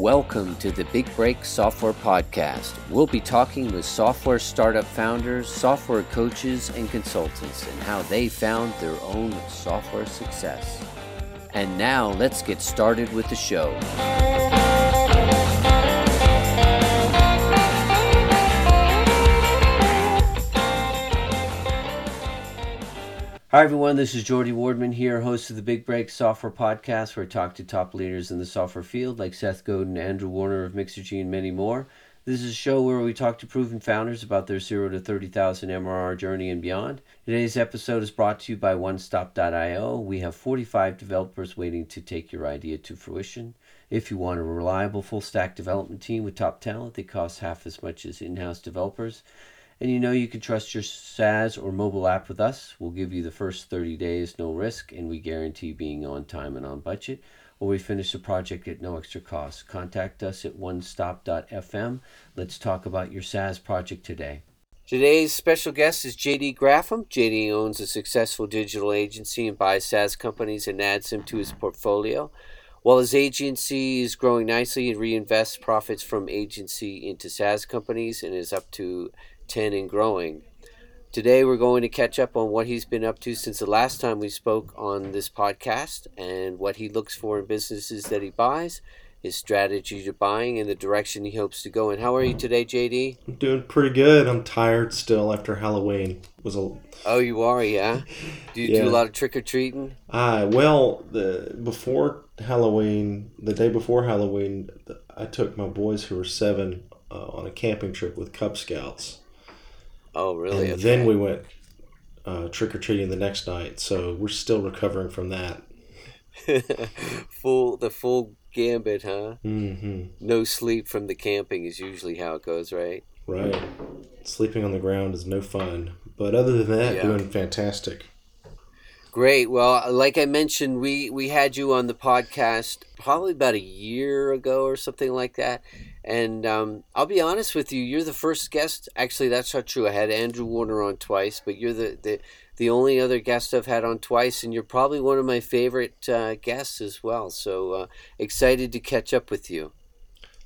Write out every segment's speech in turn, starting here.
Welcome to the Big Break Software Podcast. We'll be talking with software startup founders, software coaches, and consultants and how they found their own software success. And now let's get started with the show. Hi, everyone. This is Jordy Wardman here, host of the Big Break Software Podcast, where I talk to top leaders in the software field like Seth Godin, Andrew Warner of Mixergy, and many more. This is a show where we talk to proven founders about their 0 to 30,000 MRR journey and beyond. Today's episode is brought to you by OneStop.io. We have 45 developers waiting to take your idea to fruition. If you want a reliable full stack development team with top talent that costs half as much as in house developers, and you know you can trust your SaaS or mobile app with us. We'll give you the first 30 days, no risk, and we guarantee being on time and on budget. Or we finish the project at no extra cost. Contact us at onestop.fm. Let's talk about your SaaS project today. Today's special guest is JD Graffam. JD owns a successful digital agency and buys SaaS companies and adds them to his portfolio. While his agency is growing nicely, he reinvests profits from agency into SaaS companies and is up to 10 and growing. Today, we're going to catch up on what he's been up to since the last time we spoke on this podcast and what he looks for in businesses that he buys, his strategy to buying, and the direction he hopes to go in. How are you today, JD? I'm doing pretty good. I'm tired still after Halloween. Was a Oh, you are, yeah. Do you Yeah. do a lot of trick or treating? I well the before Halloween, the day before Halloween, I took my boys who were seven uh, on a camping trip with Cub Scouts, Oh, really? and then we went uh, trick or treating the next night. So we're still recovering from that. full the full gambit, huh? hmm No sleep from the camping is usually how it goes, right? Right. Sleeping on the ground is no fun, but other than that, Yeah. doing fantastic. Great. Well, like I mentioned, we we had you on the podcast probably about a year ago or something like that. And um, I'll be honest with you, you're the first guest. Actually, that's not true. I had Andrew Warner on twice, but you're the the, the only other guest I've had on twice, and you're probably one of my favorite uh, guests as well. So uh, excited to catch up with you.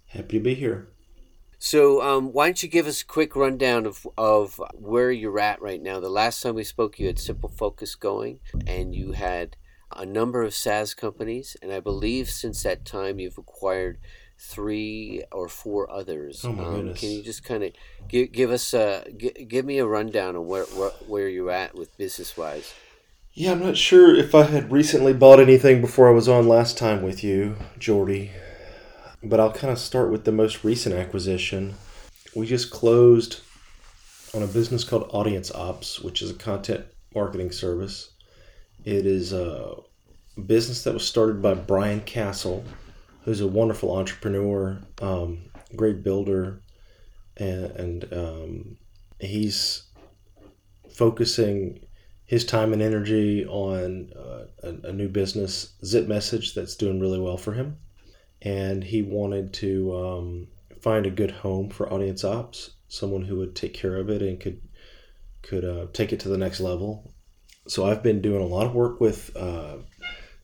Happy to be here. So, um, why don't you give us a quick rundown of, of where you're at right now? The last time we spoke, you had Simple Focus going, and you had a number of SaaS companies, and I believe since that time you've acquired three or four others. Oh, my um, goodness. Can you just kind of give, give us a gi- give me a rundown of where where, where you're at with business wise? Yeah, I'm not sure if I had recently bought anything before I was on last time with you, Jordy. But I'll kind of start with the most recent acquisition. We just closed on a business called Audience Ops, which is a content marketing service. It is a business that was started by Brian Castle, who's a wonderful entrepreneur, um, great builder, and, and um, he's focusing his time and energy on uh, a, a new business, Zip Message, that's doing really well for him. And he wanted to um, find a good home for Audience Ops, someone who would take care of it and could could uh, take it to the next level. So I've been doing a lot of work with uh,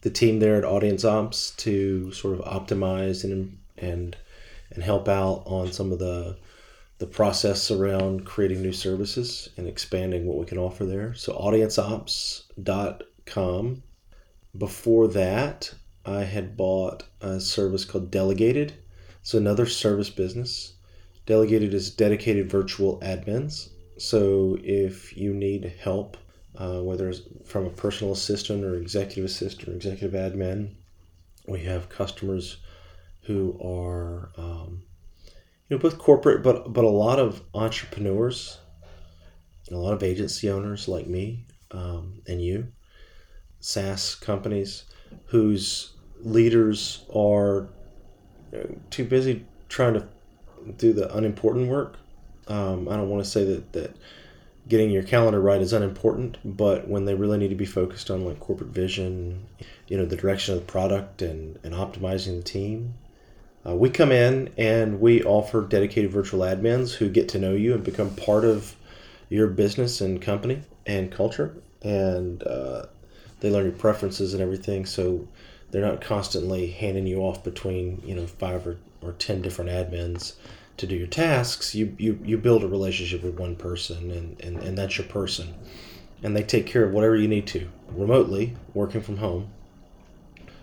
the team there at Audience Ops to sort of optimize and and and help out on some of the the process around creating new services and expanding what we can offer there. So audienceops.com. Before that, I had bought a service called Delegated. It's another service business. Delegated is dedicated virtual admins. So if you need help, uh, whether it's from a personal assistant or executive assistant or executive admin, we have customers who are um, you know both corporate but but a lot of entrepreneurs a lot of agency owners like me um, and you SaaS companies whose leaders are too busy trying to do the unimportant work. Um, I don't want to say that that getting your calendar right is unimportant but when they really need to be focused on like corporate vision you know the direction of the product and, and optimizing the team uh, we come in and we offer dedicated virtual admins who get to know you and become part of your business and company and culture, and uh, they learn your preferences and everything. So They're not constantly handing you off between you know five or, or ten different admins to do your tasks. You you, you build a relationship with one person, and, and, and that's your person, and they take care of whatever you need to remotely, working from home.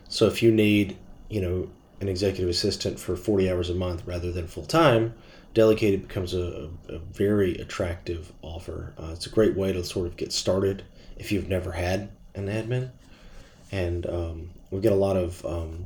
So if you need you know an executive assistant for 40 hours a month rather than full time, delegated becomes a, a, very attractive offer. Uh, it's a great way to sort of get started if you've never had an admin. And um, we get a lot of um,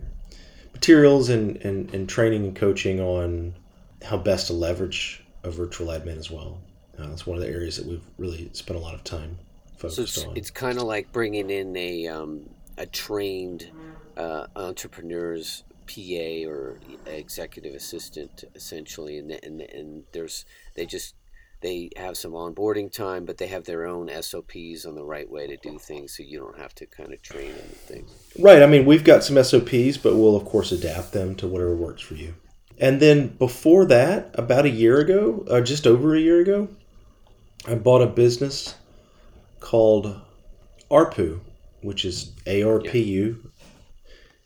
materials and, and, and training and coaching on how best to leverage a virtual admin as well. Uh, that's one of the areas that we've really spent a lot of time focused so it's, on. It's kind of like bringing in a, um, a trained uh, entrepreneur's PA or executive assistant essentially, and and and there's they just they have some onboarding time, but they have their own SOPs on the right way to do things, so you don't have to kind of train them things. Right. I mean, we've got some SOPs, but we'll of course adapt them to whatever works for you. And then before that, about a year ago, or just over a year ago, I bought a business called ARPU, which is A R P U,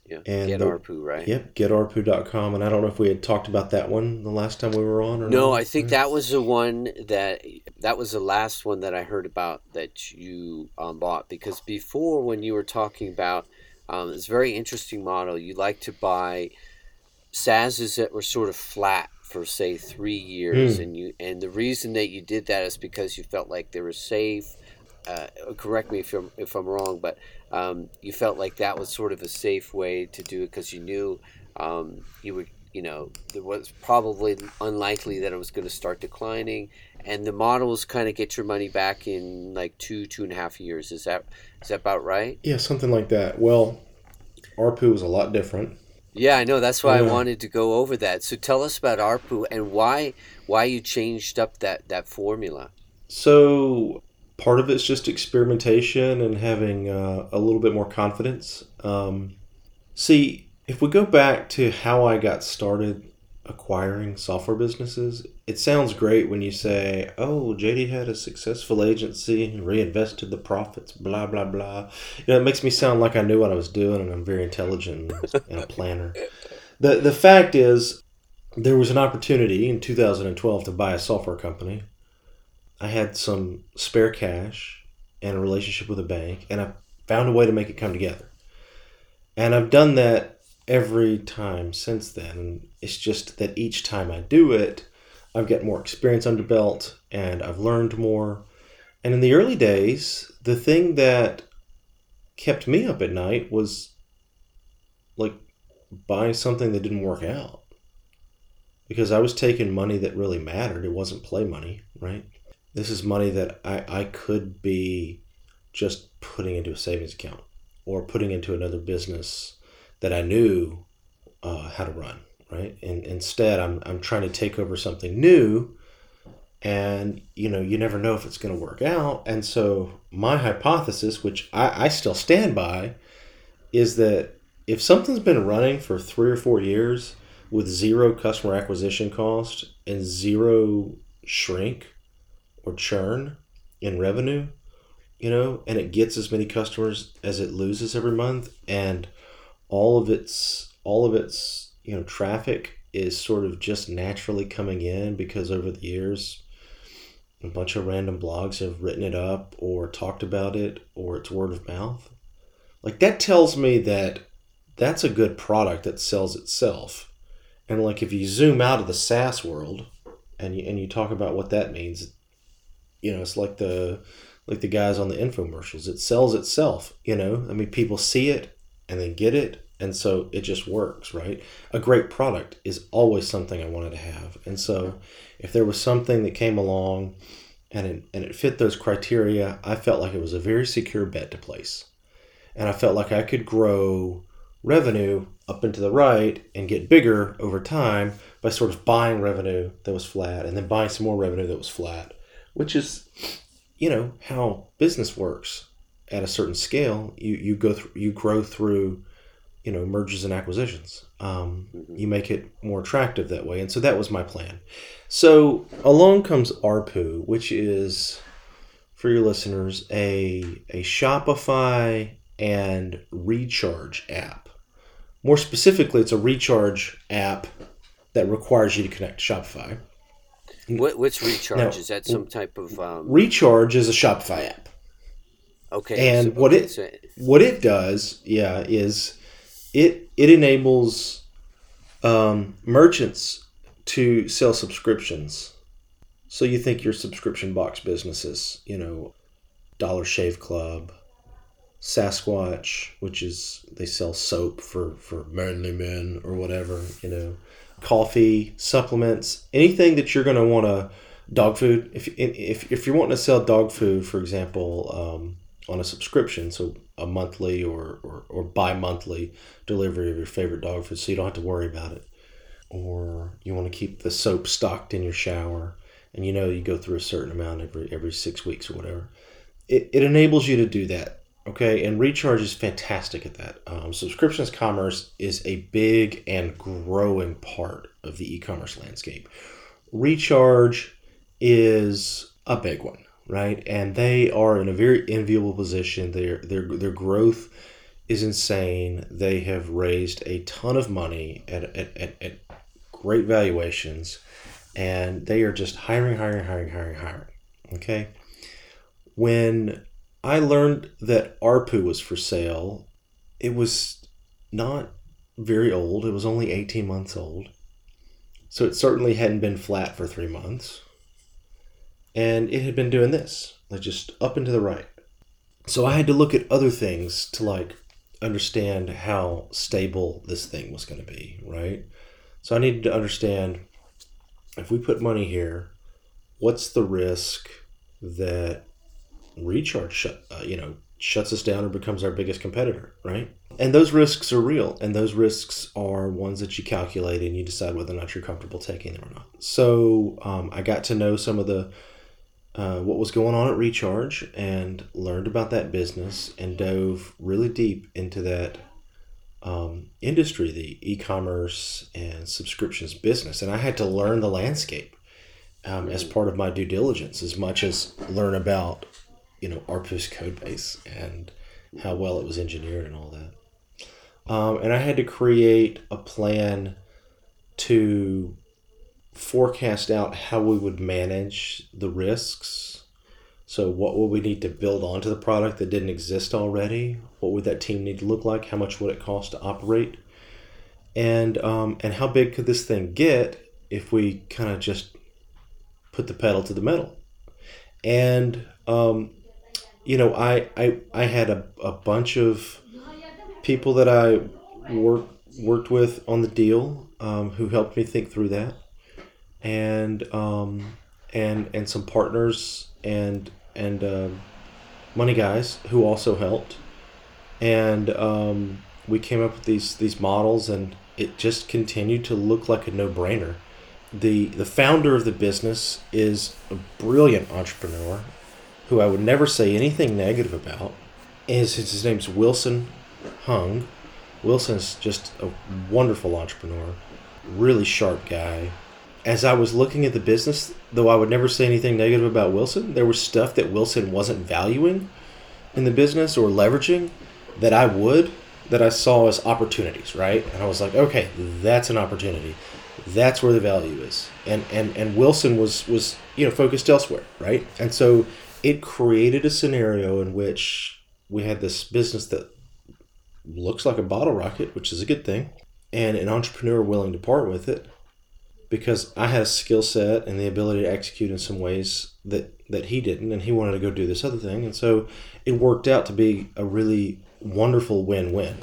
yeah. And Get the, ARPU, right? Yep, getarpu.com. And I don't know if we had talked about that one the last time we were on or No, not. I think that was the one that that was the last one that I heard about that you um, bought because before when you were talking about um, it's a very interesting model. You like to buy SaaSes that were sort of flat for say three years, mm. and you and the reason that you did that is because you felt like they were safe. Uh, correct me if I'm if I'm wrong, but um, you felt like that was sort of a safe way to do it because you knew um, you would, you know, it was probably unlikely that it was going to start declining, and the models kind of get your money back in like two, two and a half years. Is that is that about right? Yeah, something like that. Well, ARPU was a lot different. Yeah, I know. That's why yeah. I wanted to go over that. So tell us about ARPU and why why you changed up that that formula. So part of it's just experimentation and having uh, a little bit more confidence. Um, see, if we go back to how I got started acquiring software businesses, it sounds great when you say, "Oh, JD had a successful agency and reinvested the profits." Blah blah blah. You know, it makes me sound like I knew what I was doing and I'm very intelligent and a planner. the The fact is, there was an opportunity in 2012 to buy a software company I had some spare cash and a relationship with a bank, and I found a way to make it come together. And I've done that every time since then. It's just that each time I do it, I've got more experience under belt and I've learned more. And in the early days, the thing that kept me up at night was like buying something that didn't work out. Because I was taking money that really mattered. It wasn't play money, right? this is money that I, I could be just putting into a savings account or putting into another business that I knew uh, how to run, right? And instead, I'm, I'm trying to take over something new and you know you never know if it's going to work out and so my hypothesis which I, I still stand by is that if something's been running for three or four years with zero customer acquisition cost and zero shrink or churn in revenue, you know, and it gets as many customers as it loses every month, and all of its all of its you know traffic is sort of just naturally coming in because over the years a bunch of random blogs have written it up or talked about it or it's word of mouth. Like that tells me that that's a good product that sells itself. And like if you zoom out of the SaaS world and you, and you talk about what that means you know it's like the like the guys on the infomercials. It sells itself you know? I mean people see it and they get it and so it just works right? A great product is always something i wanted to have. And so if there was something that came along and it, and it fit those criteria i felt like it was a very secure bet to place. And i felt like i could grow revenue up into the right and get bigger over time by sort of buying revenue that was flat and then buying some more revenue that was flat which is, you know, how business works at a certain scale. You you go through you grow through, you know, mergers and acquisitions. Um, mm-hmm. you make it more attractive that way, and so that was my plan. So along comes ARPU, which is for your listeners a a Shopify and recharge app. More specifically, it's a recharge app that requires you to connect to Shopify. What, what's recharge? Now, is that some type of um, Recharge is a Shopify app. okay? and so- what okay, it- so- what it does, yeah, is it it enables um, merchants to sell subscriptions. So you think your subscription box businesses, you know, Dollar Shave Club, Sasquatch, which is they sell soap for for manly men or whatever, you know, coffee, supplements, anything that you're going to want to dog food. If if if you're wanting to sell dog food, for example, um, on a subscription, so a monthly or, or, or bi-monthly delivery of your favorite dog food so you don't have to worry about it. Or you want to keep the soap stocked in your shower and you know you go through a certain amount every every six weeks or whatever. It, it enables you to do that okay? And recharge is fantastic at that. Um, subscriptions commerce is a big and growing part of the e-commerce landscape. Recharge is a big one right? And they are in a very enviable position. Their their their growth is insane. They have raised a ton of money at, at, at, at great valuations, and they are just hiring, hiring, hiring, hiring, hiring. Okay. When I learned that ARPU was for sale, it was not very old. It was only 18 months old. So it certainly hadn't been flat for three months and it had been doing this like just up and to the right. So i had to look at other things to like understand how stable this thing was going to be right? So i needed to understand if we put money here what's the risk that recharge uh, you know shuts us down or becomes our biggest competitor right? And those risks are real and those risks are ones that you calculate and you decide whether or not you're comfortable taking them or not. So um, i got to know some of the uh, what was going on at Recharge and learned about that business and dove really deep into that um, industry, the e commerce and subscriptions business. And I had to learn the landscape um, as part of my due diligence, as much as learn about, you know, ARPU's code base and how well it was engineered and all that. Um, and I had to create a plan to forecast out how we would manage the risks. So, what would we need to build onto the product that didn't exist already? What would that team need to look like? How much would it cost to operate? And um, and how big could this thing get if we kind of just put the pedal to the metal? And um, you know, I I, I had a, a bunch of people that I work worked with on the deal um, who helped me think through that and um, and and some partners and and um, money guys who also helped, and um, we came up with these these models, and it just continued to look like a no brainer. the The founder of the business is a brilliant entrepreneur, who I would never say anything negative about. Is his name's Wilson Hung. Wilson's just a wonderful entrepreneur, really sharp guy as I was looking at the business, though I would never say anything negative about Wilson, there was stuff that Wilson wasn't valuing in the business or leveraging that I would, that I saw as opportunities, right? And I was like, okay, that's an opportunity. That's where the value is. And and and Wilson was was, you know, focused elsewhere, right? And so it created a scenario in which we had this business that looks like a bottle rocket, which is a good thing, and an entrepreneur willing to part with it because I had a skill set and the ability to execute in some ways that that he didn't, and he wanted to go do this other thing, and so it worked out to be a really wonderful win-win,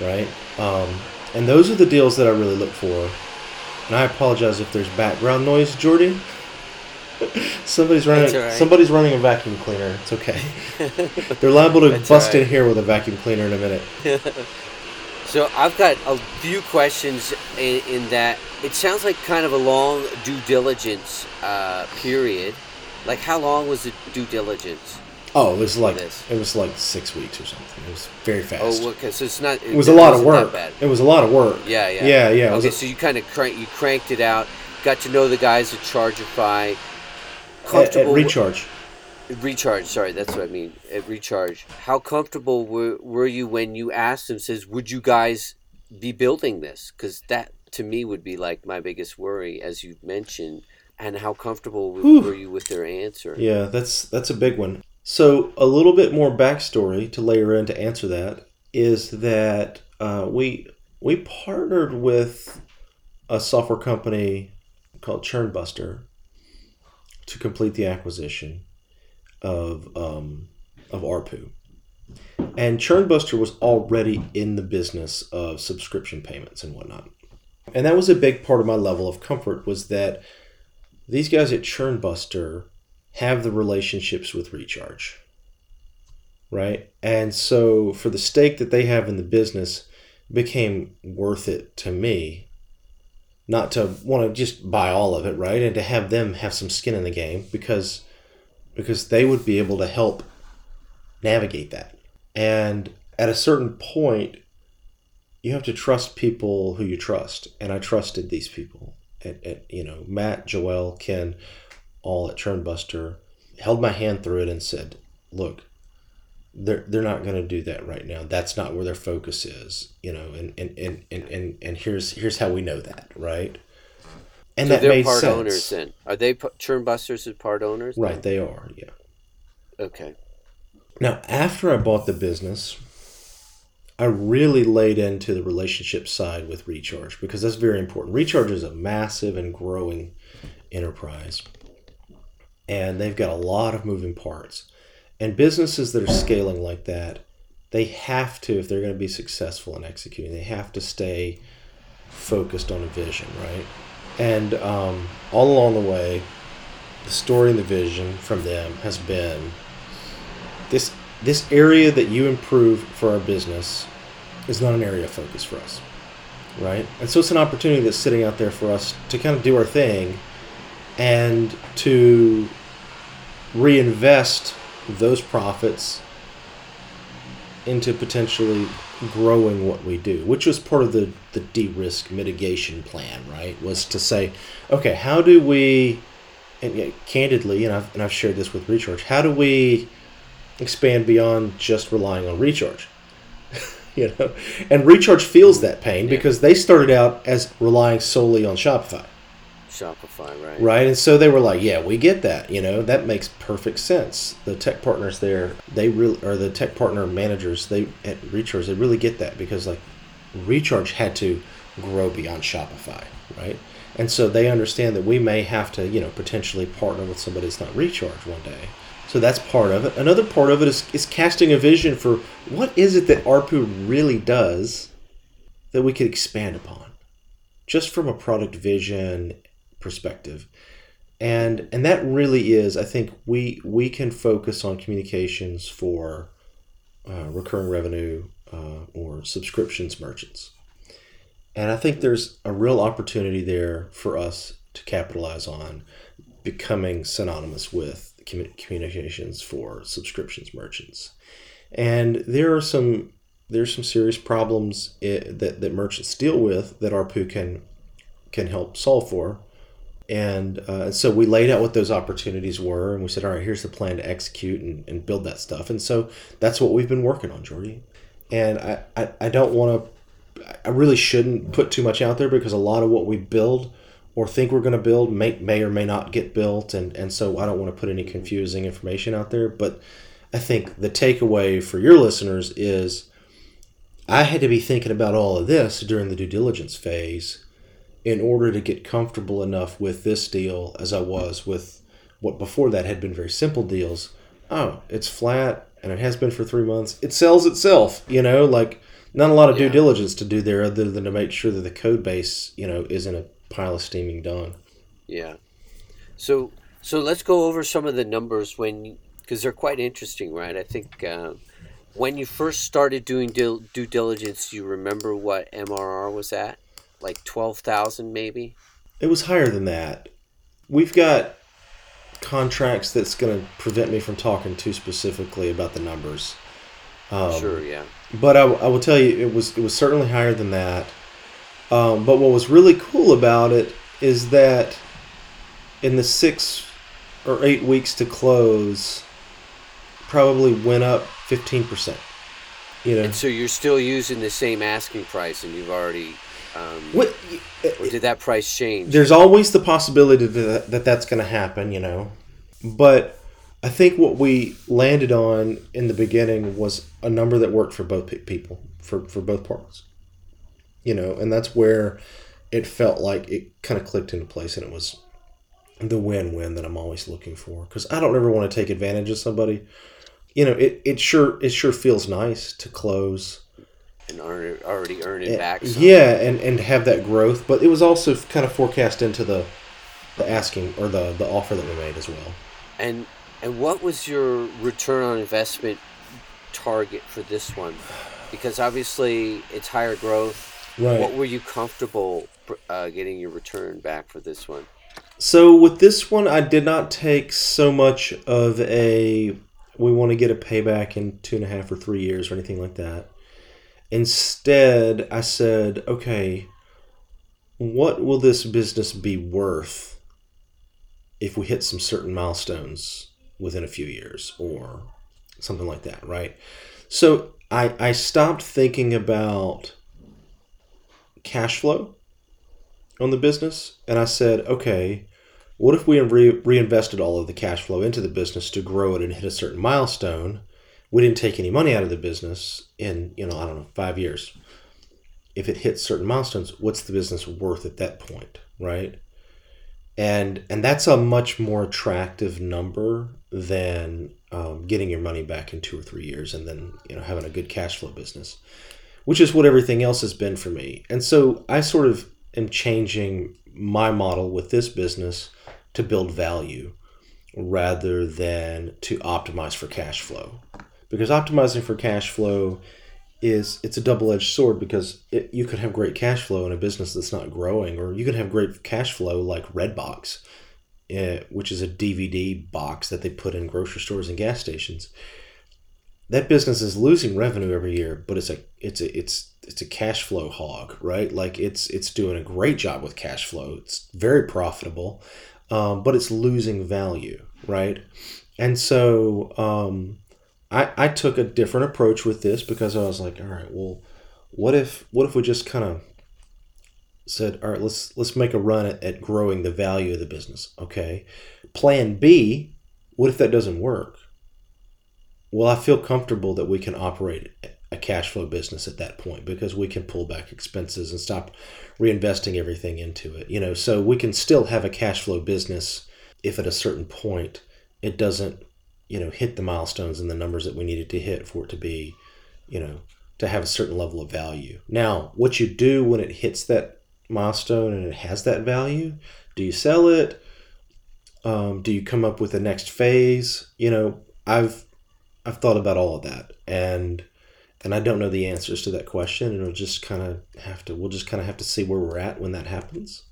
right? Um, and those are the deals that I really look for. And I apologize if there's background noise, Jordy. somebody's running. Right. Somebody's running a vacuum cleaner. It's okay. They're liable to That's bust all in here with a vacuum cleaner in a minute. So I've got a few questions in, in that it sounds like kind of a long due diligence uh, period. Like how long was the due diligence? Oh, it was like this. it was like six weeks or something. It was very fast. Oh, okay. So it's not. It was a lot of work. It was a lot of work. Yeah, yeah. Yeah, yeah. Okay, a- so you kind of crank, you cranked it out, got to know the guys at Chargeify. at, at Comfortable recharge. Recharge. Sorry, that's what I mean. At recharge, how comfortable were, were you when you asked them? Says, would you guys be building this? Because that to me would be like my biggest worry, as you mentioned. And how comfortable Whew. were you with their answer? Yeah, that's that's a big one. So a little bit more backstory to layer in to answer that is that uh, we we partnered with a software company called Churnbuster to complete the acquisition of um, of ARPU. And Churnbuster was already in the business of subscription payments and whatnot. And that was a big part of my level of comfort was that these guys at Churnbuster have the relationships with Recharge. Right? And so for the stake that they have in the business became worth it to me not to want to just buy all of it, right? And to have them have some skin in the game because because they would be able to help navigate that. And at a certain point, you have to trust people who you trust. And I trusted these people. At, at you know, Matt, Joel, Ken, all at Churnbuster, held my hand through it and said, look, they're they're not going to do that right now. That's not where their focus is, you know. And and, and, and, and, and here's here's how we know that, right? And so that they're part sense. owners then. Are they p- Churnbusters as part owners? Right, they are, yeah. Okay. Now, after I bought the business, I really laid into the relationship side with Recharge because that's very important. Recharge is a massive and growing enterprise, and they've got a lot of moving parts. And businesses that are scaling like that, they have to, if they're going to be successful in executing, they have to stay focused on a vision, right? And um, all along the way, the story and the vision from them has been this this area that you improve for our business is not an area of focus for us right? And so it's an opportunity that's sitting out there for us to kind of do our thing and to reinvest those profits into potentially growing what we do which was part of the the de-risk mitigation plan right? Was to say okay how do we and candidly and I've, and I've shared this with recharge how do we expand beyond just relying on recharge? You know? And recharge feels that pain Yeah. because they started out as relying solely on shopify Shopify, right? right and so they were like yeah we get that you know? That makes perfect sense. The tech partners there they really or the tech partner managers they at recharge they really get that because like recharge had to grow beyond shopify right? And so they understand that we may have to you know potentially partner with somebody that's not recharge one day. So that's part of it. Another part of it is, is casting a vision for what is it that arpu really does that we could expand upon? Just from a product vision perspective. And and that really is i think we we can focus on communications for uh, recurring revenue uh, or subscriptions merchants. And i think there's a real opportunity there for us to capitalize on becoming synonymous with communications for subscriptions merchants. And there are some there's some serious problems i that, that merchants deal with that ARPU can can help solve for and uh, so we laid out what those opportunities were, and we said, all right, here's the plan to execute and, and build that stuff. And so that's what we've been working on, Jordy. And I, I, I don't want to, I really shouldn't put too much out there because a lot of what we build or think we're going to build may, may or may not get built. And, and so I don't want to put any confusing information out there. But I think the takeaway for your listeners is I had to be thinking about all of this during the due diligence phase in order to get comfortable enough with this deal as I was with what before that had been very simple deals. Oh, it's flat and it has been for three months. It sells itself, you know, like not a lot of due diligence to do there other than to make sure that the code base, you know, isn't a pile of steaming dung. Yeah. So so let's go over some of the numbers when because they're quite interesting, right? I think uh, when you first started doing dil- due diligence, you remember what MRR was at? Like twelve thousand, maybe. It was higher than that. We've got contracts that's going to prevent me from talking too specifically about the numbers. Um, sure. Yeah. but I, I will tell you it was it was certainly higher than that. Um, but what was really cool about it is that in the six or eight weeks to close, probably went up fifteen percent. You know, And so you're still using the same asking price, and you've already. Um, what, or did that price change? there's always the possibility that, that that's going to happen, you know. But I think what we landed on in the beginning was a number that worked for both people, for, for both parties. You know, and that's where it felt like it kind of clicked into place and it was the win-win that I'm always looking for because I don't ever want to take advantage of somebody. You know, it, it sure it sure feels nice to close and earn, already earning back. Some. Yeah, and and have that growth, but it was also kind of forecast into the the asking or the the offer that we made as well. And and what was your return on investment target for this one? Because obviously it's higher growth. Right. What were you comfortable uh, getting your return back for this one? So with this one, I did not take so much of a we want to get a payback in two and a half or three years or anything like that. Instead, I said, okay, what will this business be worth if we hit some certain milestones within a few years or something like that, right? So I, I stopped thinking about cash flow on the business and I said, okay, what if we re- reinvested all of the cash flow into the business to grow it and hit a certain milestone? We didn't take any money out of the business in, you know, I don't know, five years. If it hits certain milestones, what's the business worth at that point, right? And and that's a much more attractive number than um, getting your money back in two or three years and then you know having a good cash flow business, which is what everything else has been for me. And so I sort of am changing my model with this business to build value rather than to optimize for cash flow because optimizing for cash flow is it's a double-edged sword because it, you could have great cash flow in a business that's not growing or you can have great cash flow like redbox uh, which is a dvd box that they put in grocery stores and gas stations. That business is losing revenue every year but it's a it's a it's it's a cash flow hog right? Like it's it's doing a great job with cash flow. It's very profitable um, but it's losing value right? And so um, I, I took a different approach with this because I was like, all right, well, what if what if we just kind of said, all right, let's let's make a run at, at growing the value of the business. Okay. Plan B, what if that doesn't work? Well, I feel comfortable that we can operate a cash flow business at that point because we can pull back expenses and stop reinvesting everything into it. You know, so we can still have a cash flow business if at a certain point it doesn't you know hit the milestones and the numbers that we needed to hit for it to be you know to have a certain level of value. Now what you do when it hits that milestone and it has that value do you sell it? Um, do you come up with the next phase? You know i've i've thought about all of that and and i don't know the answers to that question. And we'll just kind of have to we'll just kind of have to see where we're at when that happens.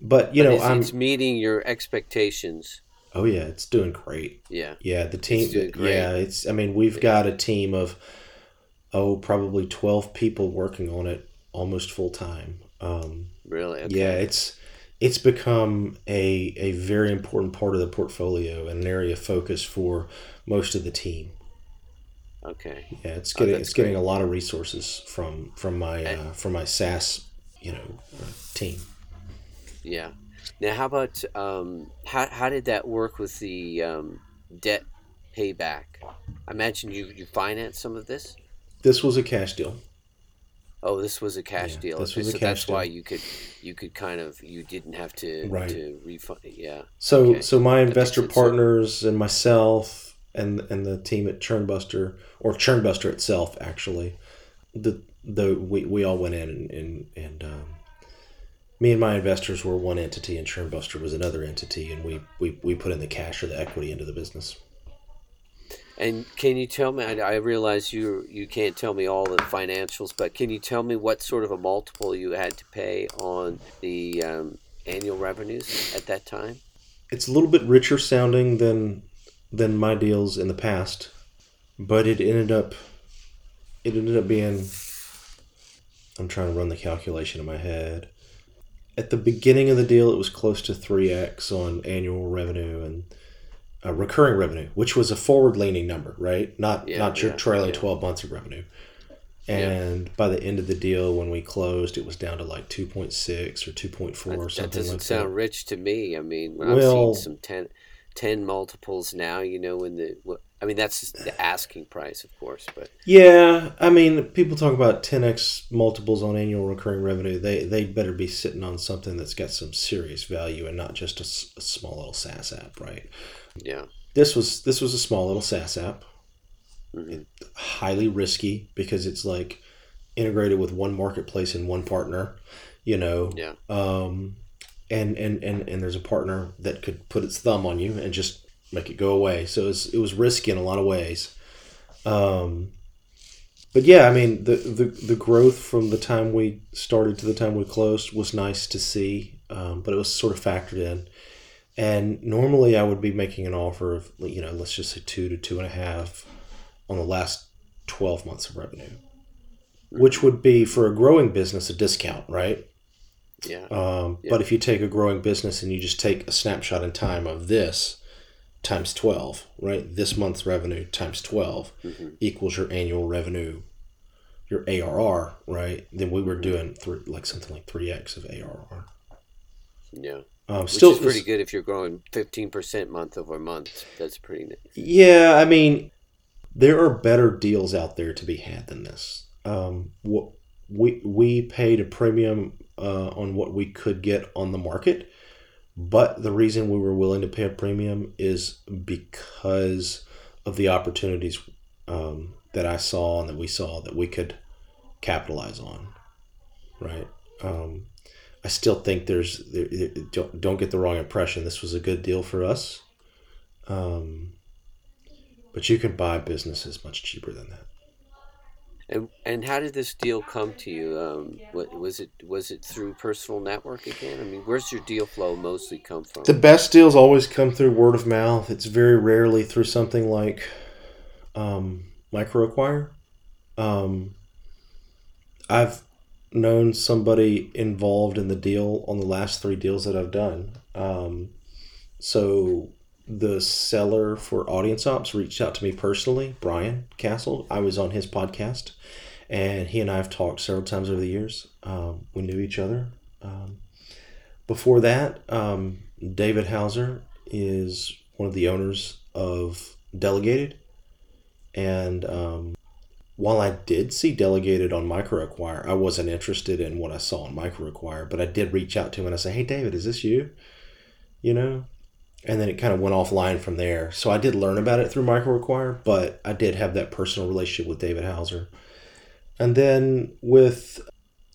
But you But know it's, i'm it's meeting your expectations. Oh yeah it's doing great Yeah. Yeah, the team. doing great. Yeah, it's. I mean, we've got a team of oh, probably twelve people working on it almost full time. Um, Really. Okay. Yeah, it's it's become a a very important part of the portfolio and an area of focus for most of the team. Okay. Yeah, it's Oh, getting that's it's getting a lot of resources from from my uh, from my SaaS you know uh, team. Yeah. Now, how about um, how how did that work with the um, debt payback? I imagine you you financed some of this. This was a cash deal. Oh, this was a cash Yeah, deal. this Okay, was a so cash that's why you could you could kind of you didn't have to Right. to refund. Yeah. So Okay. so my investor partners and myself and and the team at Churnbuster or Churnbuster itself actually, the the we, we all went in and and, and um, me and my investors were one entity and Churnbuster was another entity and we, we we put in the cash or the equity into the business. And can you tell me? I, I realize you you can't tell me all the financials, but can you tell me what sort of a multiple you had to pay on the um, annual revenues at that time? It's a little bit richer sounding than than my deals in the past, but it ended up it ended up being I'm trying to run the calculation in my head. At the beginning of the deal, it was close to 3x on annual revenue and uh, recurring revenue, which was a forward leaning number, right? Not Yeah, not your yeah, trailing yeah. 12 months of revenue. And by the end of the deal, when we closed, it was down to like 2.6 or 2.4 or something that doesn't like sound that. rich to me. I mean, Well- I've seen some 10, 10 multiples now, you know, when the what, I mean, that's the asking price, of course, but Yeah, I mean, people talk about 10x multiples on annual recurring revenue. They they better be sitting on something that's got some serious value and not just a small little SaaS app, right? yeah, This was this was a small little SaaS app, hmm highly risky because it's like integrated with one marketplace and one partner, you know. yeah, Um, and, and, and, and there's a partner that could put its thumb on you and just make it go away. So it was, it was risky in a lot of ways. Um, but yeah, I mean, the, the, the growth from the time we started to the time we closed was nice to see, um, but it was sort of factored in. And normally I would be making an offer of, you know, let's just say two to two and a half on the last 12 months of revenue, which would be for a growing business a discount, right? Yeah, Um, Yeah. But if you take a growing business and you just take a snapshot in time of this times 12, right? This month's revenue times 12 hmm equals your annual revenue, your ARR, right? Then we were doing three, like something like 3x of ARR. yeah. Um, Which still, is pretty good if you're growing fifteen percent month over month. That's pretty. Yeah, I mean, there are better deals out there to be had than this. Um, what we we paid a premium uh, on what we could get on the market, but the reason we were willing to pay a premium is because of the opportunities um, that I saw and that we saw that we could capitalize on. Right. Um, I still think there's there, don't don't get the wrong impression. This was a good deal for us. Um, but you can buy businesses much cheaper than that. And and how did this deal come to you? Um, what was it? Was it through personal network again? I mean, where's your deal flow mostly come from? The best deals always come through word of mouth. It's very rarely through something like um, MicroAcquire. Um, I've known somebody involved in the deal on the last three deals that I've done. Um, so the seller for Audience Ops reached out to me personally, Brian Castle. I was on his podcast, and he and I have talked several times over the years. Um, we knew each other. Um, before that, um, David Hauser is one of the owners of Delegated. And um, while I did see Delegated on MicroAcquire, I wasn't interested in what I saw on MicroAcquire, but I did reach out to him and I said, Hey, David, is this you? You know? And then it kind of went offline from there. So I did learn about it through MicroAcquire, but I did have that personal relationship with David Hauser. And then with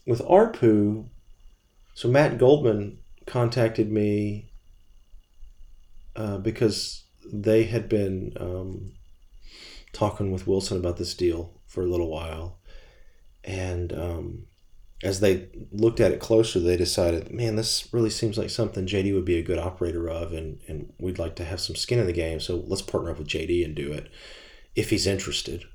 with ARPU, so Matt Goldman contacted me uh, because they had been um, talking with Wilson about this deal for a little while, and um, as they looked at it closer, they decided, man, this really seems like something JD would be a good operator of, and and we'd like to have some skin in the game. So let's partner up with JD and do it if he's interested.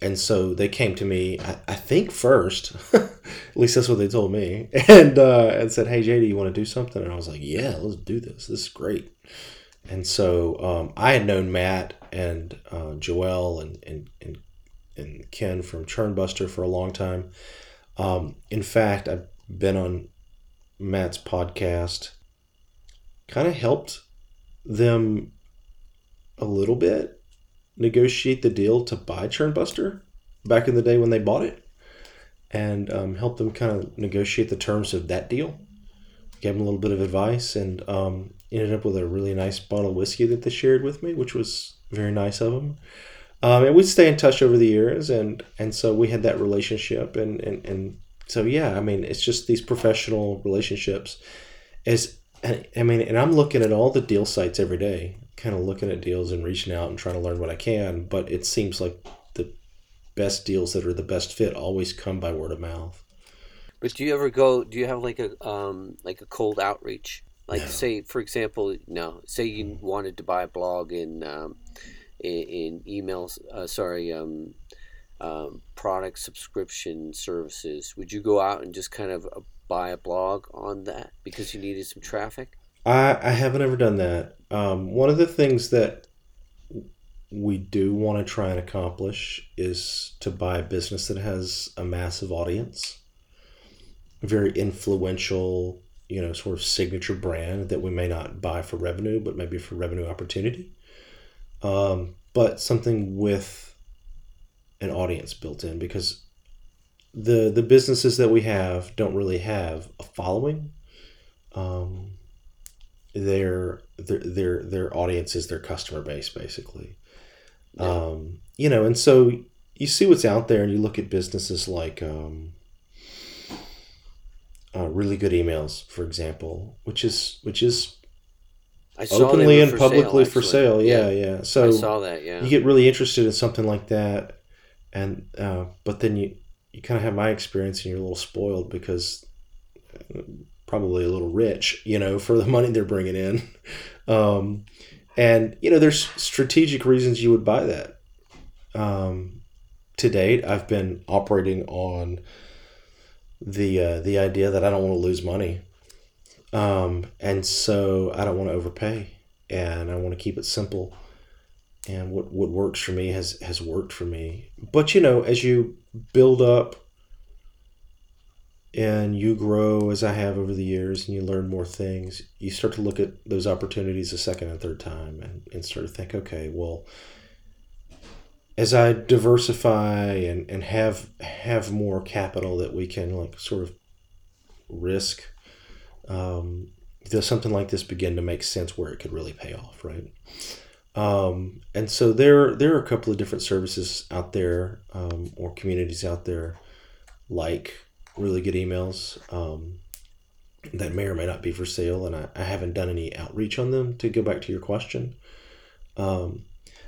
And so they came to me, I, I think first, at least that's what they told me, and uh, and said, "Hey JD, you want to do something?" And I was like, "Yeah, let's do this. This is great." And so um, I had known Matt and uh, Joel and, and and and Ken from Churnbuster for a long time. Um, in fact, I've been on Matt's podcast, kind of helped them a little bit negotiate the deal to buy Churnbuster back in the day when they bought it, and um, helped them kind of negotiate the terms of that deal. Gave them a little bit of advice, and um, ended up with a really nice bottle of whiskey that they shared with me, which was very nice of them. Um, and we stay in touch over the years, and and so we had that relationship, and and and so yeah, I mean, it's just these professional relationships. As I mean, and I'm looking at all the deal sites every day, kind of looking at deals and reaching out and trying to learn what I can. But it seems like the best deals that are the best fit always come by word of mouth. But do you ever go? Do you have like a um like a cold outreach? Like No. say, for example, no. Say you wanted to buy a blog in um, in, in emails. Uh, sorry, um, um, product subscription services. Would you go out and just kind of uh, buy a blog on that because you needed some traffic? I, I haven't ever done that. Um, one of the things that we do want to try and accomplish is to buy a business that has a massive audience, very influential, you know, sort of signature brand that we may not buy for revenue, but maybe for revenue opportunity. Um, but something with an audience built in because the the businesses that we have don't really have a following. Um, their their their their audience is their customer base basically. Yeah. Um, you know, and so you see what's out there, and you look at businesses like um, uh, really good emails, for example, which is which is openly and publicly sale, for sale. Yeah, yeah, yeah. So I saw that. Yeah, you get really interested in something like that, and uh, but then you you kind of have my experience, and you're a little spoiled because uh, probably a little rich, you know, for the money they're bringing in. Um, and you know, there's strategic reasons you would buy that. Um, to date, I've been operating on the uh, the idea that I don't want to lose money, um, and so I don't want to overpay, and I want to keep it simple. And what what works for me has has worked for me. But you know, as you build up and you grow as I have over the years and you learn more things, you start to look at those opportunities a second and third time and, and start to think, okay, well, as I diversify and, and have have more capital that we can like sort of risk, um, does something like this begin to make sense where it could really pay off, right? Um, and so there there are a couple of different services out there um, or communities out there like really good emails um, that may or may not be for sale, and I, I haven't done any outreach on them to go back to your question. Um,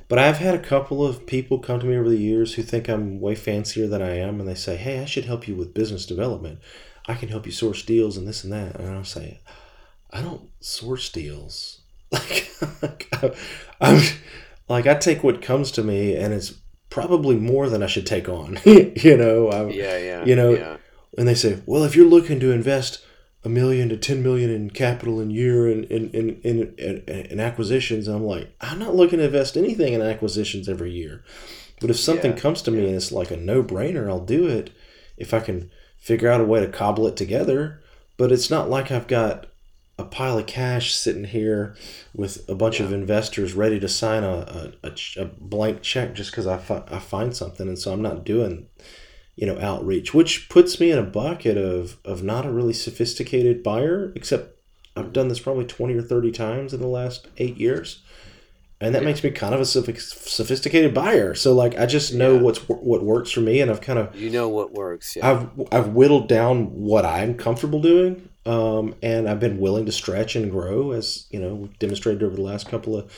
but I've had a couple of people come to me over the years who think I'm way fancier than I am, and they say, "Hey, I should help you with business development. I can help you source deals and this and that." And I'll say, "I don't source deals. Like, I'm like I take what comes to me, and it's probably more than I should take on. you know, I'm, yeah, yeah, you know." Yeah and they say, well, if you're looking to invest a million to 10 million in capital in year in, in, in, in, in, acquisitions, I'm like, I'm not looking to invest anything in acquisitions every year. But if something yeah. comes to me and it's like a no brainer, I'll do it if I can figure out a way to cobble it together. But it's not like I've got a pile of cash sitting here with a bunch yeah. of investors ready to sign a, a, a, a blank check just because I, fi- I find something. And so I'm not doing you know outreach which puts me in a bucket of of not a really sophisticated buyer except i've done this probably 20 or 30 times in the last eight years and that yeah. makes me kind of a sophisticated buyer so like i just know yeah. what's what works for me and i've kind of you know what works yeah. i've i've whittled down what i'm comfortable doing um, and i've been willing to stretch and grow as you know we've demonstrated over the last couple of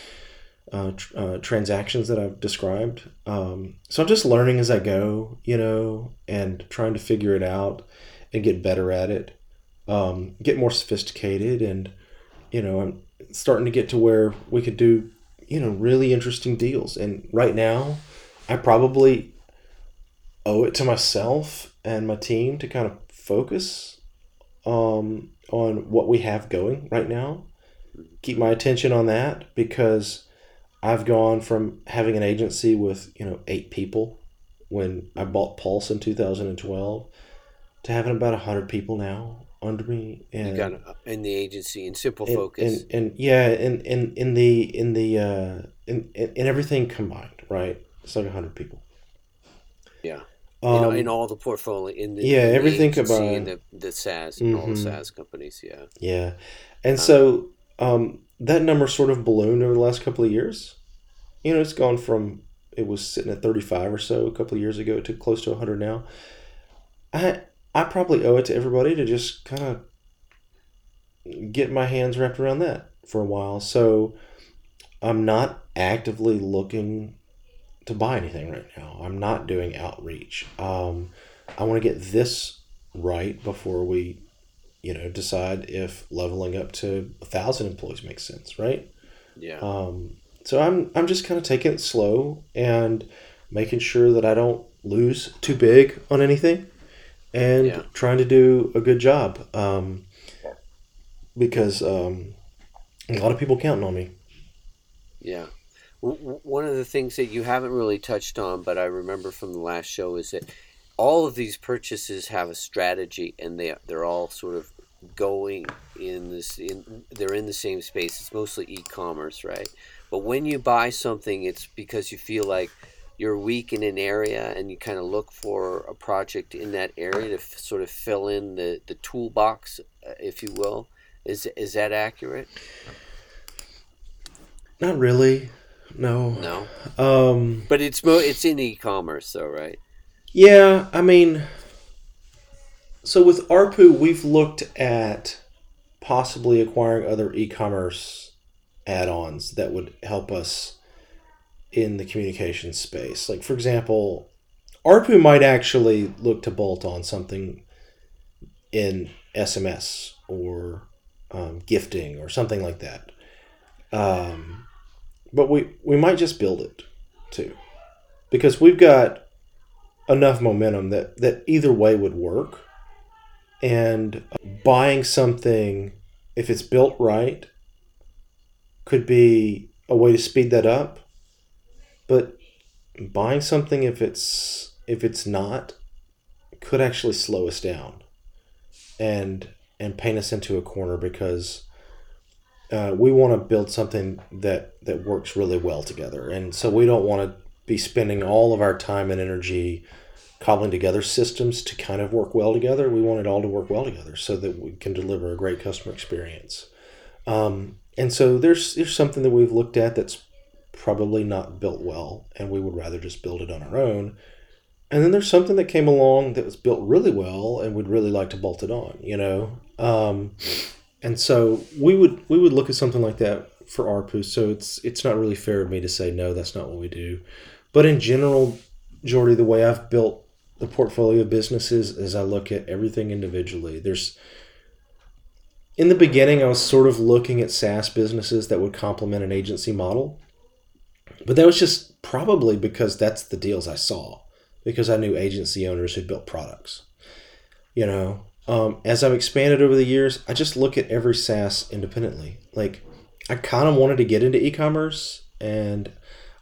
uh, tr- uh, transactions that I've described. Um, so I'm just learning as I go, you know, and trying to figure it out and get better at it, um, get more sophisticated, and you know, I'm starting to get to where we could do, you know, really interesting deals. And right now, I probably owe it to myself and my team to kind of focus um, on what we have going right now. Keep my attention on that because I've gone from having an agency with you know eight people when I bought Pulse in 2012 to having about hundred people now under me. And you got in the agency and simple and, focus. And, and yeah, in, in in the in the uh, in, in, in everything combined, right? It's like hundred people. Yeah. Um, in, in, all the portfolio, in the yeah, in everything the combined, the the SaaS, and mm-hmm. all the mm-hmm. SaaS companies, yeah, yeah, and um, so um, that number sort of ballooned over the last couple of years. You know, it's gone from it was sitting at 35 or so a couple of years ago to close to 100 now. I I probably owe it to everybody to just kind of get my hands wrapped around that for a while. So I'm not actively looking to buy anything right now. I'm not doing outreach. Um, I want to get this right before we you know, decide if leveling up to a thousand employees makes sense, right? Yeah. Um, so I'm I'm just kind of taking it slow and making sure that I don't lose too big on anything, and yeah. trying to do a good job. Um, because um, a lot of people counting on me. Yeah. one of the things that you haven't really touched on, but I remember from the last show, is that all of these purchases have a strategy, and they they're all sort of going in this. In, they're in the same space. It's mostly e-commerce, right? But when you buy something, it's because you feel like you're weak in an area, and you kind of look for a project in that area to f- sort of fill in the the toolbox, uh, if you will. Is is that accurate? Not really. No. No. Um, but it's mo- it's in e-commerce though, right? Yeah, I mean, so with ARPU, we've looked at possibly acquiring other e-commerce add-ons that would help us in the communication space. Like for example, ARPU might actually look to bolt on something in SMS or um, gifting or something like that. Um, but we we might just build it too, because we've got enough momentum that that either way would work. And buying something, if it's built right, could be a way to speed that up. But buying something if it's if it's not could actually slow us down and and paint us into a corner because uh, we want to build something that that works really well together, and so we don't want to be spending all of our time and energy cobbling together systems to kind of work well together. We want it all to work well together so that we can deliver a great customer experience. Um, and so there's there's something that we've looked at that's probably not built well, and we would rather just build it on our own. And then there's something that came along that was built really well, and we'd really like to bolt it on. You know. Um, and so we would we would look at something like that for ARPU. So it's it's not really fair of me to say no, that's not what we do. But in general, Jordy, the way I've built the portfolio of businesses is I look at everything individually. There's in the beginning, I was sort of looking at SaaS businesses that would complement an agency model, but that was just probably because that's the deals I saw because I knew agency owners who built products. You know, um, as I've expanded over the years, I just look at every SaaS independently. Like, I kind of wanted to get into e commerce, and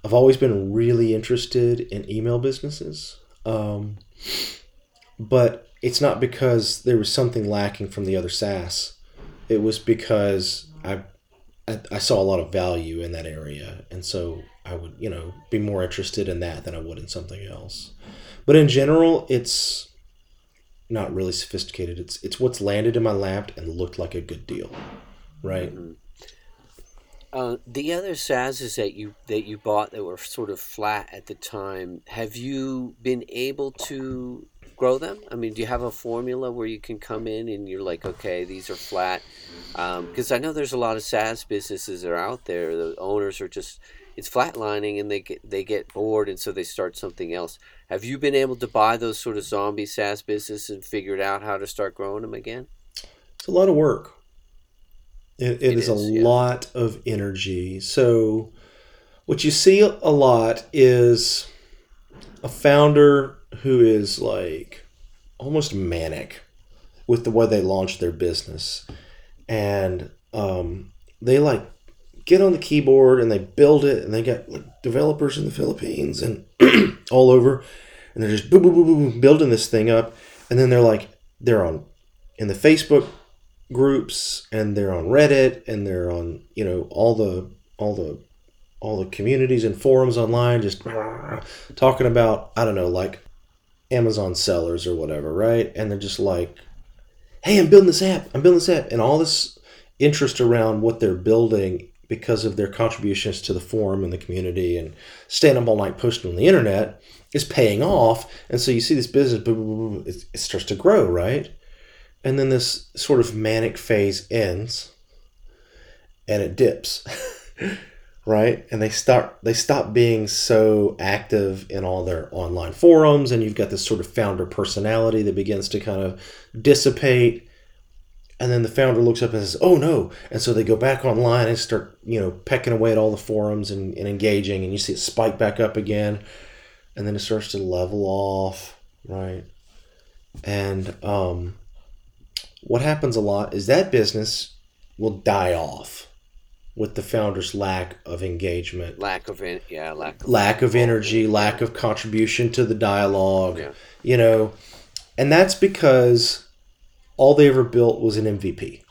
I've always been really interested in email businesses. Um, but it's not because there was something lacking from the other SaaS. It was because I, I, saw a lot of value in that area, and so I would, you know, be more interested in that than I would in something else. But in general, it's not really sophisticated. It's it's what's landed in my lap and looked like a good deal, right? Mm-hmm. Uh, the other SaaSes that you that you bought that were sort of flat at the time, have you been able to grow them? I mean, do you have a formula where you can come in and you're like, okay, these are flat? Because um, I know there's a lot of SaaS businesses that are out there. The owners are just it's flatlining and they get they get bored and so they start something else. Have you been able to buy those sort of zombie SaaS businesses and figured out how to start growing them again? It's a lot of work. it, it, it is, is, a yeah. lot of energy. So what you see a lot is a founder who is like almost manic with the way they launch their business. And um, they like get on the keyboard and they build it and they got like developers in the Philippines and all over. And they're just boom, boom, boom, boom, building this thing up. And then they're like they're on in the Facebook groups and they're on Reddit and they're on you know all the all the all the communities and forums online just talking about I don't know like Amazon sellers or whatever right and they're just like hey I'm building this app I'm building this app and all this interest around what they're building because of their contributions to the forum and the community and staying up all night posting on the internet is paying off. And so you see this business, it starts to grow, right? And then this sort of manic phase ends and it dips. right and they start they stop being so active in all their online forums and you've got this sort of founder personality that begins to kind of dissipate and then the founder looks up and says, "Oh no!" And so they go back online and start, you know, pecking away at all the forums and, and engaging, and you see it spike back up again, and then it starts to level off, right? And um, what happens a lot is that business will die off, with the founder's lack of engagement, lack of en- yeah, lack of lack of energy, lack of contribution to the dialogue. Yeah. You know, and that's because all they ever built was an MVP.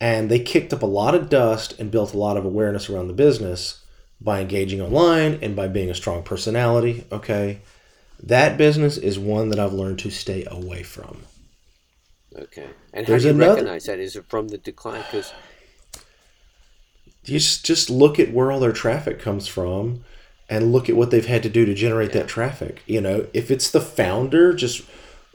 And they kicked up a lot of dust and built a lot of awareness around the business by engaging online and by being a strong personality. Okay. That business is one that I've learned to stay away from. Okay. And There's how do you another- recognize that? Is it from the decline? Because just, just look at where all their traffic comes from and look at what they've had to do to generate that traffic. You know, if it's the founder just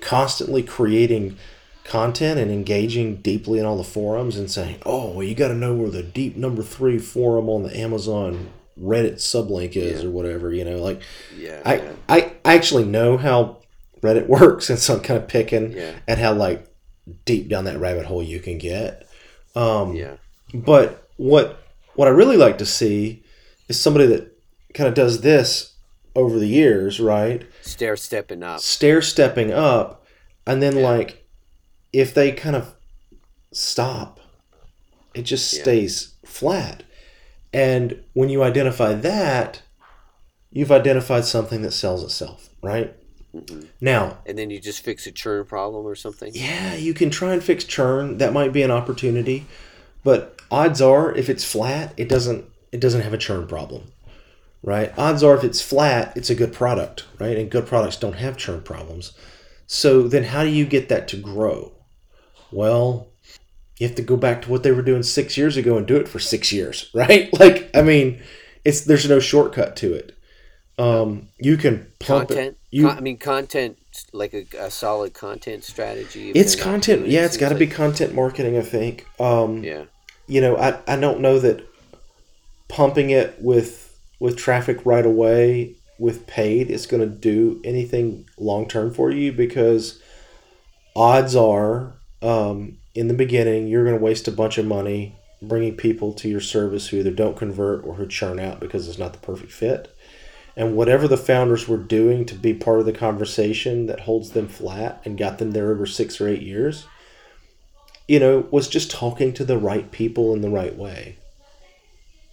constantly creating content and engaging deeply in all the forums and saying, "Oh, well, you got to know where the deep number three forum on the Amazon Reddit sublink is, Yeah. or whatever," you know, like yeah, I, yeah, I I actually know how Reddit works, and so I'm kind of picking Yeah. at how like deep down that rabbit hole you can get. Um, yeah, but what what I really like to see is somebody that kind of does this over the years, right? stair stepping up. Stair stepping up, and then Yeah. like if they kind of stop, it just Yeah. stays flat. And when you identify that, you've identified something that sells itself, right? Mhm. Now, And then you just fix a churn problem or something. yeah, you can try and fix churn. That might be an opportunity, but odds are, if it's flat, it doesn't it doesn't have a churn problem, right? Odds are, if it's flat, it's a good product, right? And good products don't have churn problems. So then, how do you get that to grow? Well, you have to go back to what they were doing six years ago and do it for six years, right? Like, I mean, it's there's no shortcut to it. Um, you can pump Content. it. You, Con- I mean, content like a, a solid content strategy. it's content. Yeah, it's got to be content marketing. I think. Um, Yeah, you know, I, I don't know that pumping it with with traffic right away with paid is going to do anything long term for you because odds are um, in the beginning you're going to waste a bunch of money bringing people to your service who either don't convert or who churn out because it's not the perfect fit. And whatever the founders were doing to be part of the conversation that holds them flat and got them there over six or eight years you know, was just talking to the right people in the right way.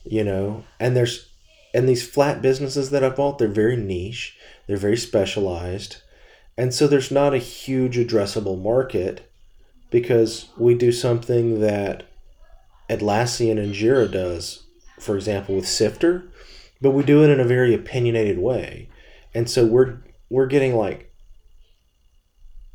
You know, and there's and these flat businesses that I bought, they're very niche, they're very specialized, and so there's not a huge addressable market because we do something that Atlassian and Jira does, for example, with Sifter, but we do it in a very opinionated way, and so we're we're getting like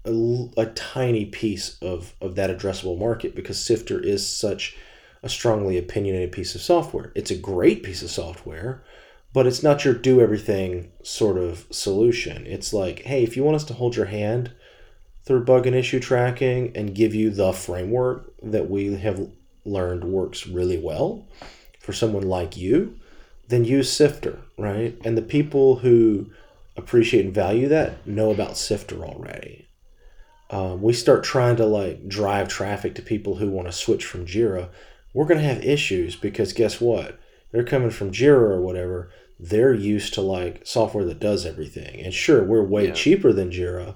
a, a tiny piece of, of that addressable market because Sifter is such a strongly opinionated piece of software. It's a great piece of software, but it's not your do everything sort of solution. It's like, hey, if you want us to hold your hand through bug and issue tracking and give you the framework that we have learned works really well for someone like you, then use Sifter, right? And the people who appreciate and value that know about Sifter already um, we start trying to like drive traffic to people who want to switch from Jira, we're going to have issues because guess what? They're coming from Jira or whatever. They're used to like software that does everything. And sure, we're way Yeah. cheaper than Jira,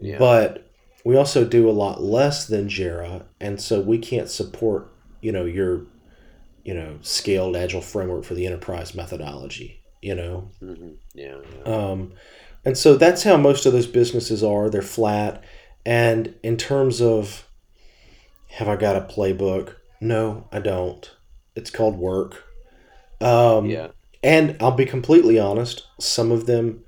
yeah, but we also do a lot less than Jira. And so we can't support, you know, your, you know, scaled agile framework for the enterprise methodology, you know? hmm yeah, yeah. Um, and so that's how most of those businesses are. They're flat. And in terms of, have I got a playbook? No, I don't. It's called work. Um, yeah. And I'll be completely honest, some of them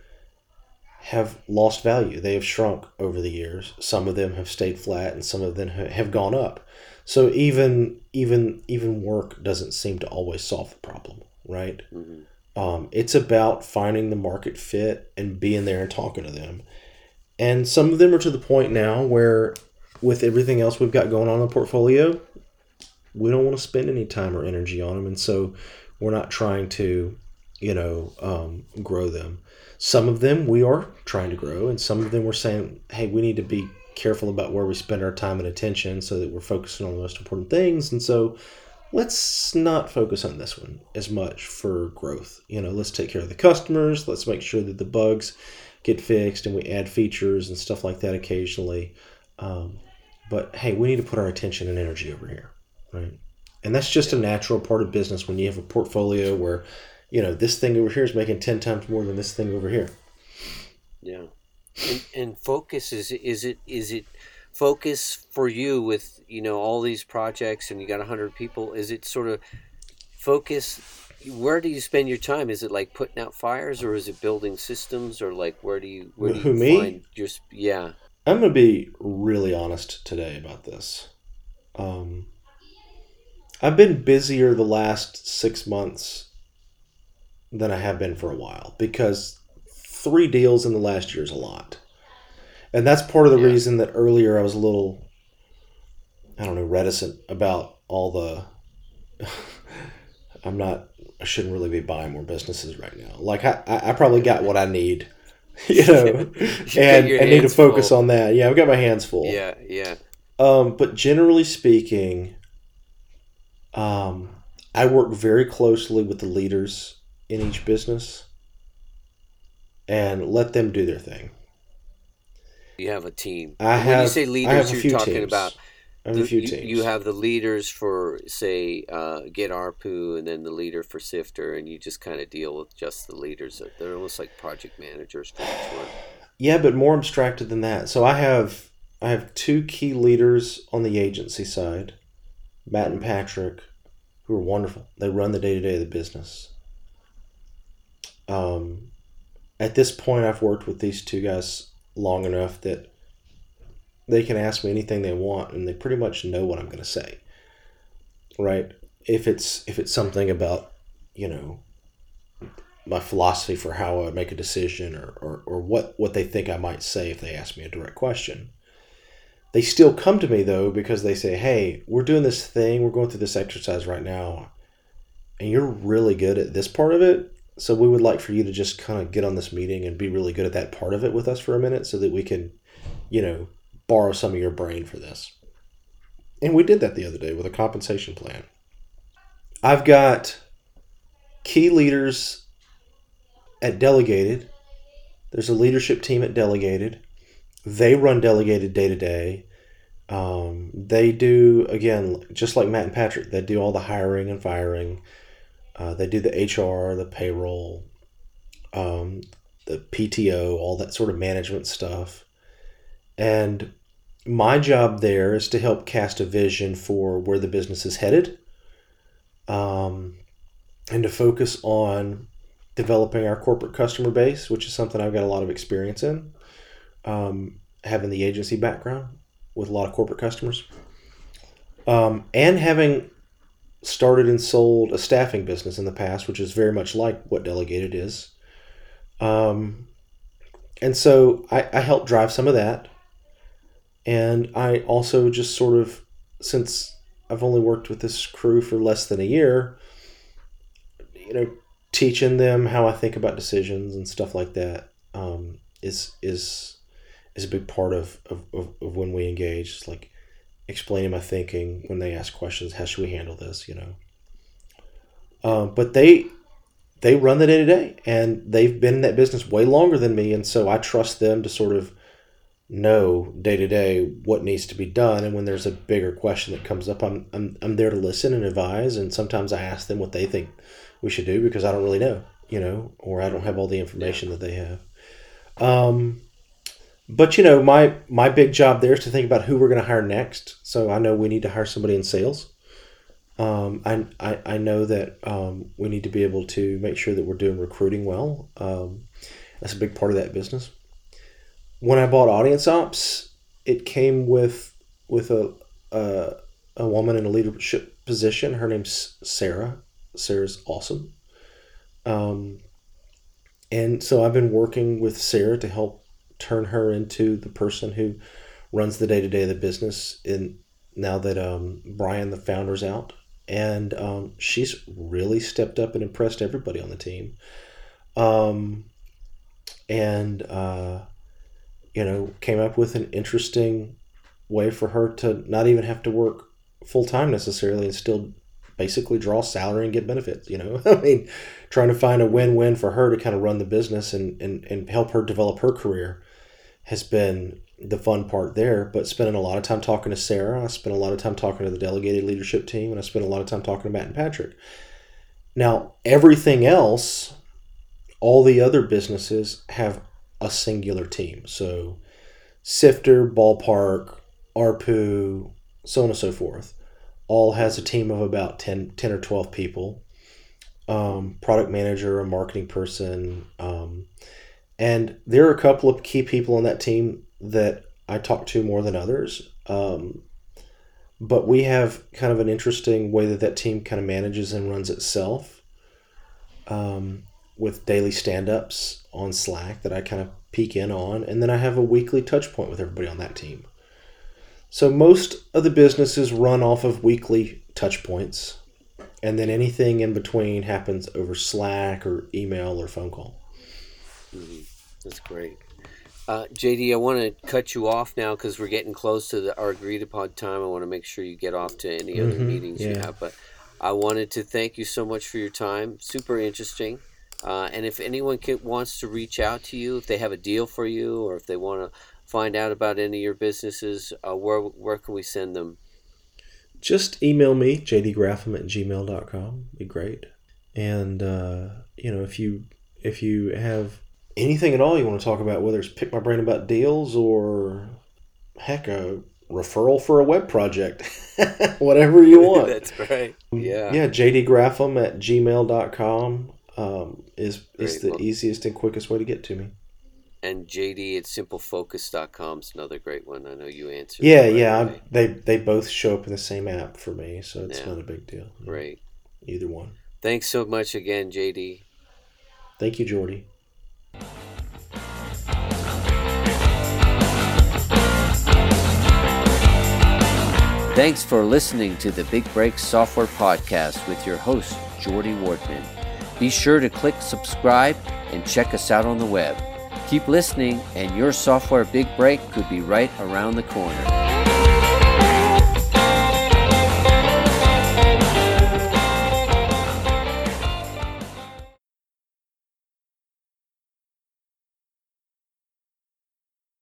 have lost value. They have shrunk over the years. Some of them have stayed flat, and some of them have gone up. So even even even work doesn't seem to always solve the problem, right? hmm Um, it's about finding the market fit and being there and talking to them. And some of them are to the point now where, with everything else we've got going on in the portfolio, we don't want to spend any time or energy on them. And so we're not trying to, you know, um, grow them. Some of them we are trying to grow, and some of them we're saying, hey, we need to be careful about where we spend our time and attention so that we're focusing on the most important things. And so let's not focus on this one as much for growth. You know, let's take care of the customers. Let's make sure that the bugs get fixed and we add features and stuff like that occasionally. Um, but hey, we need to put our attention and energy over here, right? And that's just a natural part of business when you have a portfolio where, you know, this thing over here is making 10 times more than this thing over here. Yeah. And, and focus is is it is it focus for you with you know all these projects and you got 100 people is it sort of focus where do you spend your time is it like putting out fires or is it building systems or like where do you where do you Who, me? find just yeah I'm going to be really honest today about this. Um, I've been busier the last six months than I have been for a while because three deals in the last year is a lot. And that's part of the Yeah. reason that earlier I was a little, I don't know, reticent about all the. I'm not, I shouldn't really be buying more businesses right now. Like, I, I probably got what I need, you know, and I need to focus full. on that. Yeah, I've got my hands full. yeah yeah Um, but generally speaking, um, I work very closely with the leaders in each business and let them do their thing. you have a team I And when you have- say I leaders have a you're few talking teams. about I have a the- few you, teams. you have the leaders for say uh, get ARPU and then the leader for Sifter and you just kind of deal with just the leaders they're almost like project managers for each one yeah, but more abstracted than that. So I have I have two key leaders on the agency side, Matt and Patrick, who are wonderful. They run the day to day of the business. Um, at this point, I've worked with these two guys long enough that they can ask me anything they want, and they pretty much know what I'm going to say. Right? If it's if it's something about you know my philosophy for how I would make a decision, or, or or what what they think I might say if they ask me a direct question. They still come to me though because they say, "Hey, we're doing this thing. We're going through this exercise right now, and you're really good at this part of it. So we would like for you to just kind of get on this meeting and be really good at that part of it with us for a minute, so that we can, you know, borrow some of your brain for this." And we did that the other day with a compensation plan. I've got key leaders at Delegated. There's a leadership team at Delegated they run delegated day to day. Um, they do again, just like Matt and Patrick. They do all the hiring and firing. Uh, they do the HR, the payroll, um, the PTO, all that sort of management stuff. And my job there is to help cast a vision for where the business is headed, um, and to focus on developing our corporate customer base, which is something I've got a lot of experience in um, having the agency background with a lot of corporate customers, um, and having started and sold a staffing business in the past, which is very much like what Delegated is. Um, and so I, I drive some of that. And I also just sort of, since I've only worked with this crew for less than a year, you know, teaching them how I think about decisions and stuff like that um, is is is a big part of, of, of, of when we engage. It's like explaining my thinking when they ask questions. How should we handle this? You know. Um, but they they run the day to day, and they've been in that business way longer than me, and so I trust them to sort of know day to day what needs to be done. And when there's a bigger question that comes up, I'm, I'm I'm there to listen and advise. And sometimes I ask them what they think we should do because I don't really know, you know, or I don't have all the information that they have. Um, but you know, my my big job there is to think about who we're going to hire next. So I know we need to hire somebody in sales. Um, I, I, I know that um, we need to be able to make sure that we're doing recruiting well. Um, that's a big part of that business. When I bought Audience Ops, it came with with a a, a woman in a leadership position. Her name's Sarah. Sarah's awesome. Um, and so I've been working with Sarah to help turn her into the person who runs the day to day of the business. In now that um, Brian, the founder's out, and um, she's really stepped up and impressed everybody on the team. Um, and uh, you know, came up with an interesting way for her to not even have to work full time necessarily and still basically draw salary and get benefits. You know, I mean, trying to find a win win for her to kind of run the business and, and, and help her develop her career has been the fun part there, but spending a lot of time talking to Sarah. I spent a lot of time talking to the delegated leadership team, and I spent a lot of time talking to Matt and Patrick. Now, everything else, all the other businesses have a singular team. So, Sifter, Ballpark, ARPU, so on and so forth, all has a team of about 10, 10 or 12 people. Um, product manager, a marketing person, um, and there are a couple of key people on that team that I talk to more than others. Um, but we have kind of an interesting way that that team kind of manages and runs itself um, with daily stand ups on Slack that I kind of peek in on. And then I have a weekly touch point with everybody on that team. So most of the businesses run off of weekly touch points. And then anything in between happens over Slack or email or phone call. Mm-hmm. That's great. Uh, JD, I want to cut you off now because we're getting close to the, our agreed upon time. I want to make sure you get off to any other Mhm, meetings you have. But I wanted to thank you so much for your time. Super interesting. Uh, and if anyone can, wants to reach out to you, if they have a deal for you, or if they want to find out about any of your businesses, uh, where where can we send them? just email me jdgraffam at gmail.com be great and uh, you know if you if you have anything at all you want to talk about whether it's pick my brain about deals or heck a referral for a web project whatever you want That's great. Yeah. yeah jdgraffam at gmail.com um, is is the Well- easiest and quickest way to get to me And JD at simplefocus.com is another great one. I know you answered. yeah right yeah away. They they both show up in the same app for me so it's Yeah. not a big deal Great. either one Thanks so much again, JD. thank you jordy Thanks for listening to the Big Break Software Podcast with your host, Jordy Wardman. Be sure to click subscribe and check us out on the web. Keep listening, and your software big break could be right around the corner.